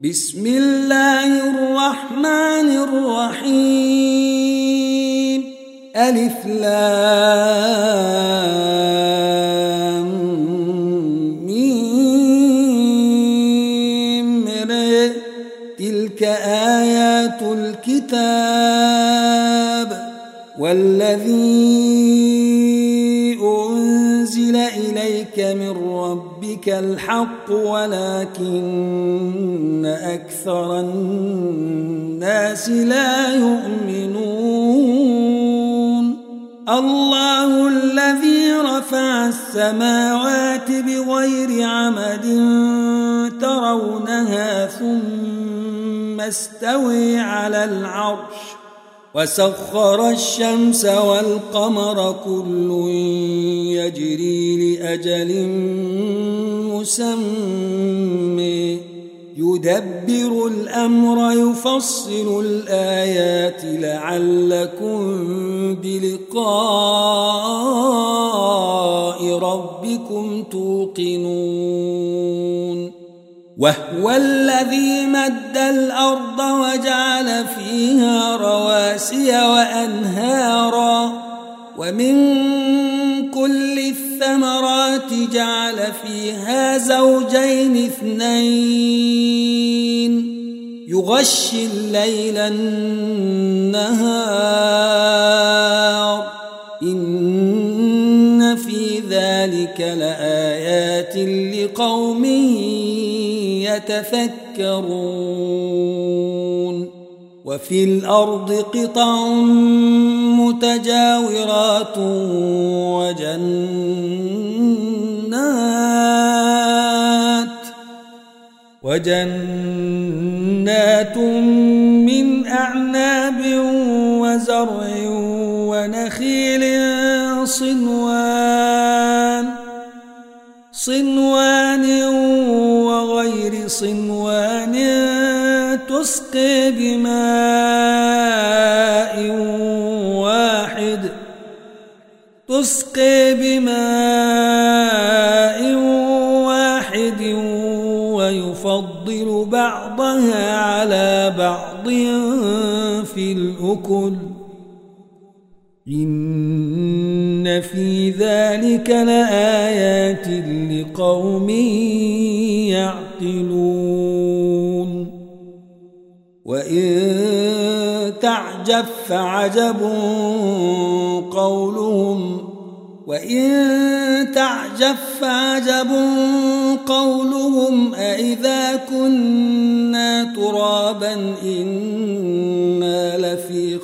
بسم الله الرحمن الرحيم. ألف لام ميم. تلك آيات الكتاب والذي الحق ولكن أكثر الناس لا يؤمنون. الله الذي رفع السماوات بغير عمد ترونها ثم استوي على العرش وسخر الشمس والقمر كل يجري لأجل مسمى يدبر الأمر يفصل الآيات لعلكم بلقاء ربكم توقنون. وهو الذي مد الأرض وجعل فيها رواسي وأنهارا. ومن جعل فيها زوجين اثنين. يغشي الليل النهار. إن في ذلك لآيات لقوم يتفكرون. وفي الأرض قطع متجاورات وجنات وجنات من أعناب وزرع ونخيل صنوان صنوان وغير صنوان تسقي بماء الأكل إن في ذلك لآيات لقوم يعقلون. وإن تعجب فعجب قولهم. وإن تعجب فعجب قولهم. أإذا كنا ترابا لفي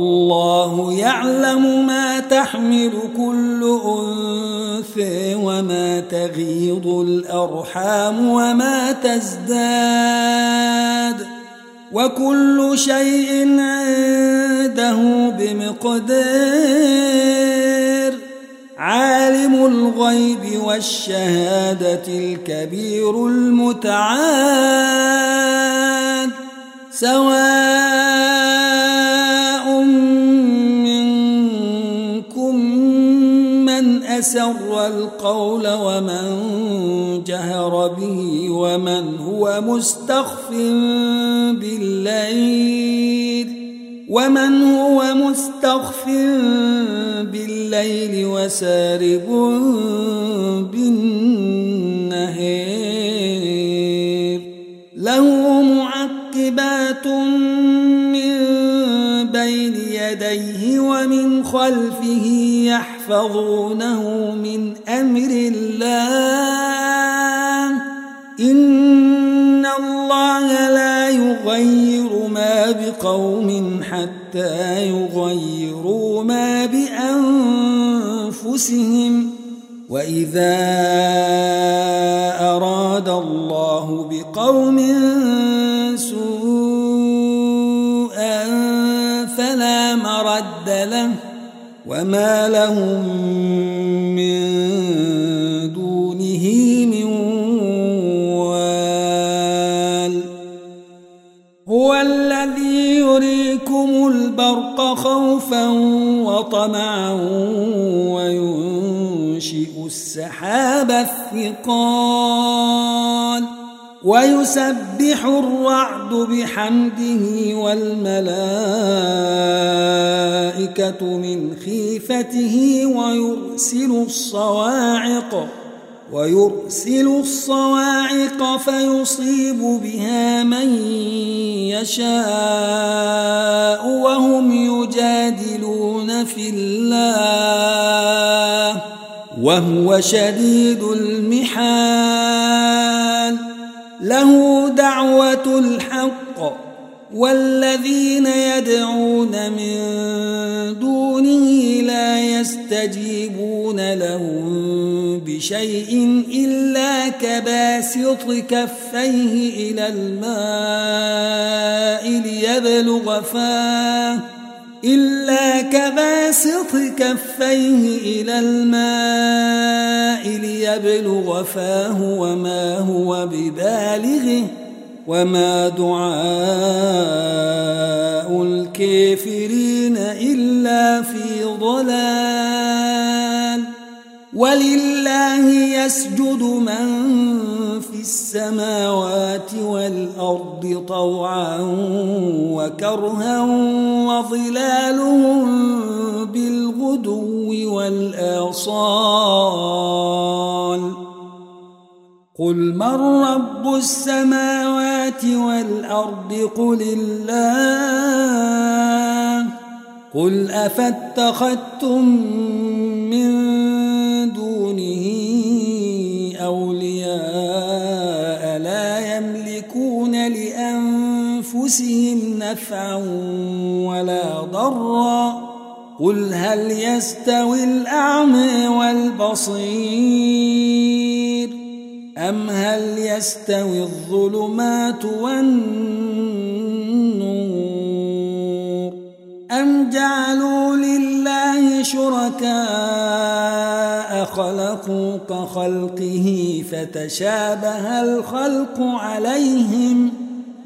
الله يعلم ما تحمل كل أنثى وما تغيض الأرحام وما تزداد وكل شيء عنده بمقدار. عالم الغيب والشهادة الكبير المتعال. سواء أسر القول ومن جهر به ومن هو مستخف بالليل ومن هو مستخف بالليل وسارب بالنهير له معقبات يديه ومن خلفه يحفظونه من أمر الله. إن الله لا يغير ما بقوم حتى يغيروا ما بأنفسهم. وإذا أراد الله بقوم وما لهم من دونه من وال هو الذي يريكم البرق خوفا وطمعا وينشئ السحاب الثقال ويسبح الرعد بحمده والملائكة من خيفته ويرسل الصواعق ويرسل الصواعق فيصيب بها من يشاء وهم يجادلون في الله وهو شديد المحال. له دعوة الحق والذين يدعون من دونه لا يستجيبون لهم بشيء إلا كباسط كفيه إلى الماء ليبلغ فاه إلا كباسط كفيه إلى الماء ليبلغ فاه وما هو ببالغه وما دعاء الكافرين إلا في ضلال. ولله يسجد من السماوات والأرض طوعا وكرها وظلالهم بالغدو والآصال قل من رب السماوات والأرض قل الله قل أفاتخذتم من لأنفسهم نفعا ولا ضرا. قل هل يستوي الأعمى والبصير؟ أم هل يستوي الظلمات والنور؟ أم جعلوا لله شركاء خلقوا كخلقه فتشابه الخلق عليهم؟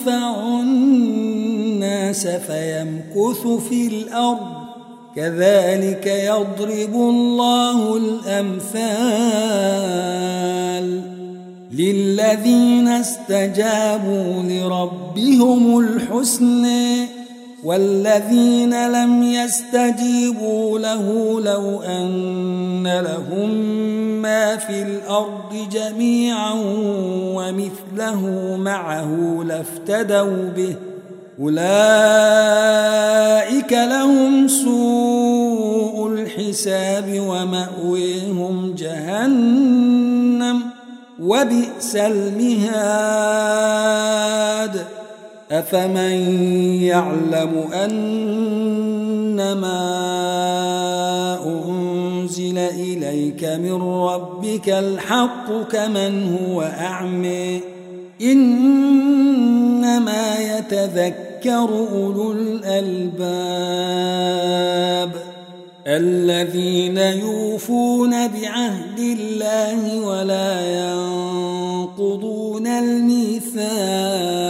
ينفع الناس فيمكث في الأرض. كذلك يضرب الله الأمثال للذين استجابوا لربهم الحسنى. والذين لم يستجيبوا له لو أن لهم ما في الأرض جميعا ومثله معه لافتدوا به أولئك لهم سوء الحساب ومأويهم جهنم وبئس المهاد أفمن يعلم أنما أنزل إليك من ربك الحق كمن هو أعمي إنما يتذكر أولو الألباب الذين يوفون بعهد الله ولا ينقضون الميثاق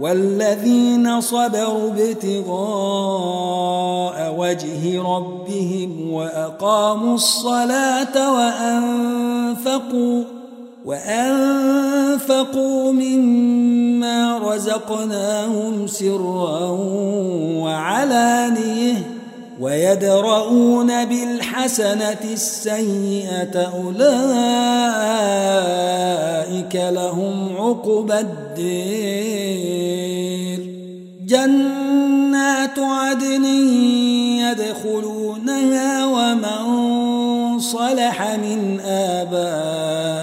والذين صبروا ابتغاء وجه ربهم وأقاموا الصلاة وأنفقوا وأنفقوا مما رزقناهم سرا وعلانية ويدرؤون بالحسنة السيئة أولئك لهم عقبى الدير. جنات عدن يدخلونها ومن صلح من آبائهم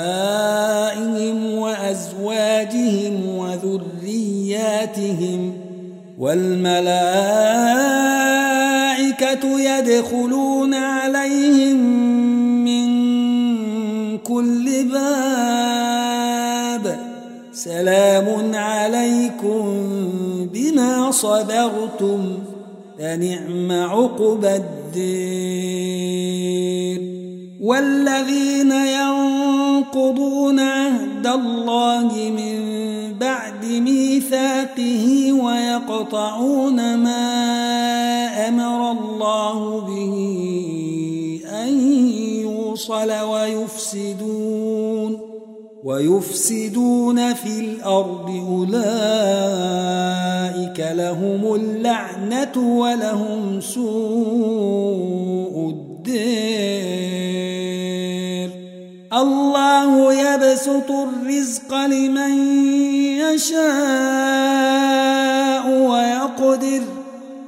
وأزواجهم وذرياتهم والملائكة يدخلون عليهم من كل باب. سلام عليكم بما صبرتم فنعم عقبى الدين والذين ينقضون عهد الله من بعد ميثاقه ويقطعون ما الله به أن يوصل ويفسدون ويفسدون في الأرض أولئك لهم اللعنة ولهم سوء الدير. الله يبسط الرزق لمن يشاء.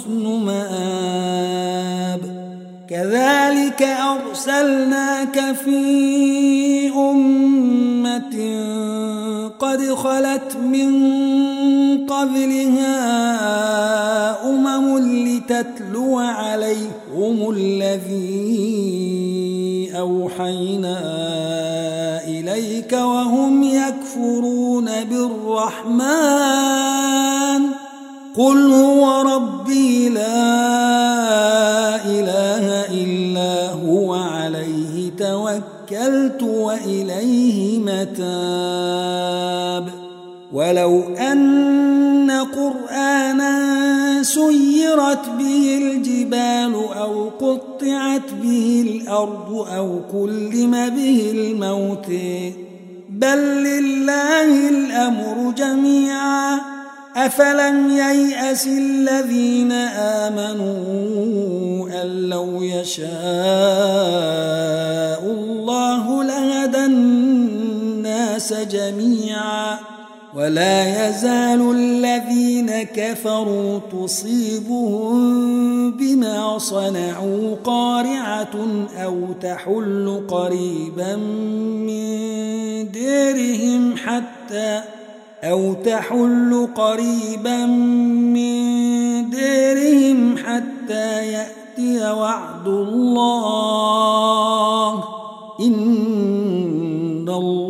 وحسن مآب. كذلك أرسلناك في أمة قد خلت من قبلها أمم لتتلو عليهم الذي أوحينا إليك وهم يكفرون بالرحمن. قل هو ربي متاب ولو أن قرآنا سيرت به الجبال أو قطعت به الأرض أو كلم به الموت. بل لله الأمر جميعا. أفلم ييأس الذين آمنوا أن لو يشاء الله لهدى الناس جميعا ولا يزال الذين كفروا تصيبهم بما صنعوا قارعة أو تحل قريبا من ديرهم حتى أو تحل قريبا من ديرهم حتى يأتي وعد الله. إن الله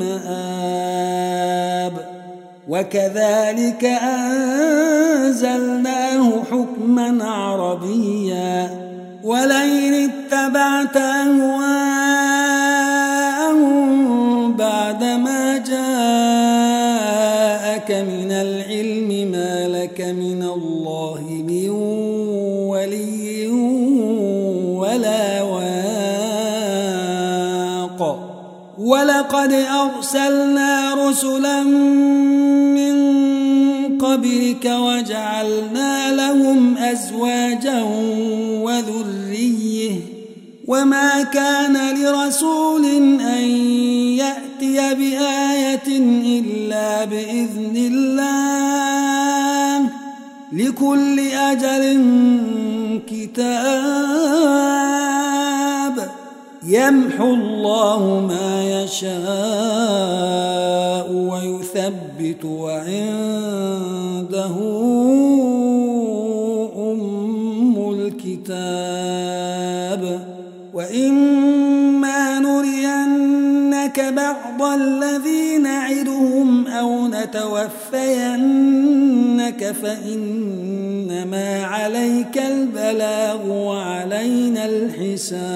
وكذلك أنزلناه حكما عربيا. ولئن اتبعت ولقد أرسلنا رسلا من قبلك وجعلنا لهم أزواجا وذرية. وما كان لرسول أن يأتي بآية إلا بإذن الله. لكل أجل كتاب. يمحو الله ما يشاء ويثبت وعنده أم الكتاب. وإما نرينك بعض الذي نعدهم أو نتوفينك فإنما عليك البلاغ وعلينا الحساب.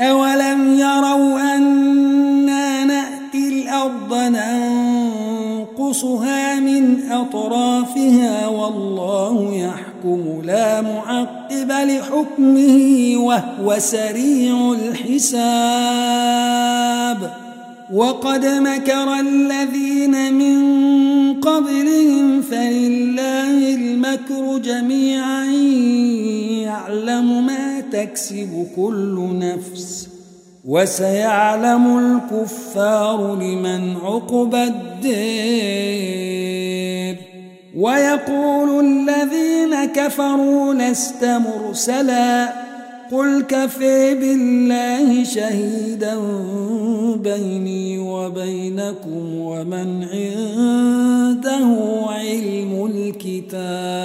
أولم يروا أنا نأتي الأرض ننقصها من أطرافها والله يحكم لا معقب لحكمه وهو سريع الحساب. وقد مكر الذين من قبلهم فلله الأمر جميعا. يعلم ما تكسب كل نفس وسيعلم الكفار لمن عقب الدير. ويقول الذين كفروا لست مرسلا. قل كفي بالله شهيدا بيني وبينكم ومن عنده علم الكتاب.